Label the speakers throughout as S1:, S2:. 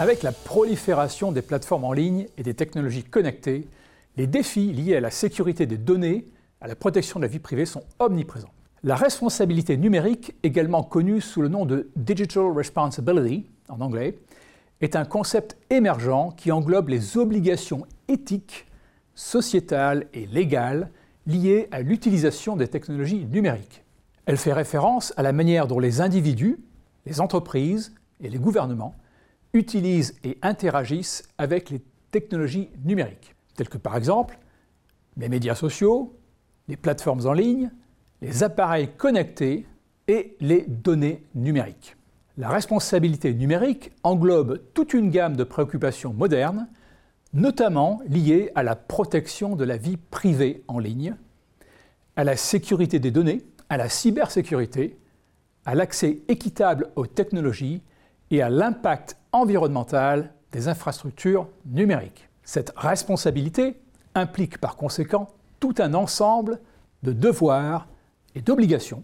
S1: Avec la prolifération des plateformes en ligne et des technologies connectées, les défis liés à la sécurité des données, à la protection de la vie privée sont omniprésents. La responsabilité numérique, également connue sous le nom de Digital Responsibility en anglais, est un concept émergent qui englobe les obligations éthiques, sociétales et légales liées à l'utilisation des technologies numériques. Elle fait référence à la manière dont les individus, les entreprises et les gouvernements utilisent et interagissent avec les technologies numériques, telles que par exemple les médias sociaux, les plateformes en ligne, les appareils connectés et les données numériques. La responsabilité numérique englobe toute une gamme de préoccupations modernes, notamment liées à la protection de la vie privée en ligne, à la sécurité des données, à la cybersécurité, à l'accès équitable aux technologies et à l'impact environnemental des infrastructures numériques. Cette responsabilité implique par conséquent tout un ensemble de devoirs et d'obligations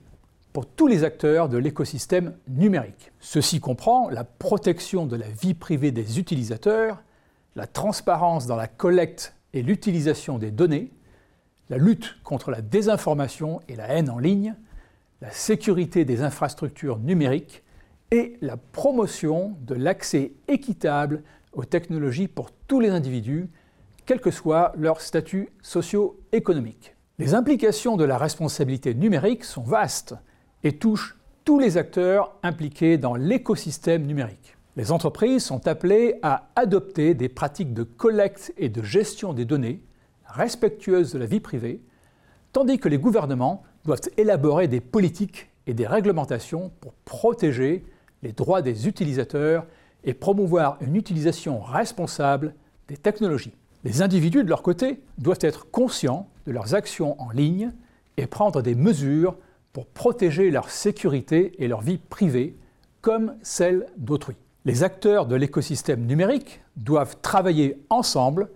S1: pour tous les acteurs de l'écosystème numérique. Ceci comprend la protection de la vie privée des utilisateurs, la transparence dans la collecte et l'utilisation des données, la lutte contre la désinformation et la haine en ligne, la sécurité des infrastructures numériques et la promotion de l'accès équitable aux technologies pour tous les individus, quel que soit leur statut socio-économique. Les implications de la responsabilité numérique sont vastes et touchent tous les acteurs impliqués dans l'écosystème numérique. Les entreprises sont appelées à adopter des pratiques de collecte et de gestion des données respectueuses de la vie privée, tandis que les gouvernements doivent élaborer des politiques et des réglementations pour protéger les droits des utilisateurs et promouvoir une utilisation responsable des technologies. Les individus, de leur côté, doivent être conscients de leurs actions en ligne et prendre des mesures pour protéger leur sécurité et leur vie privée comme celle d'autrui. Les acteurs de l'écosystème numérique doivent travailler ensemble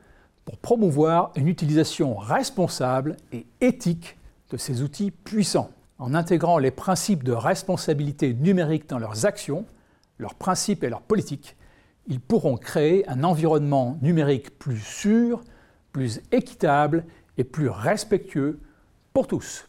S1: pour promouvoir une utilisation responsable et éthique de ces outils puissants. En intégrant les principes de responsabilité numérique dans leurs actions, leurs principes et leurs politiques, ils pourront créer un environnement numérique plus sûr, plus équitable et plus respectueux pour tous.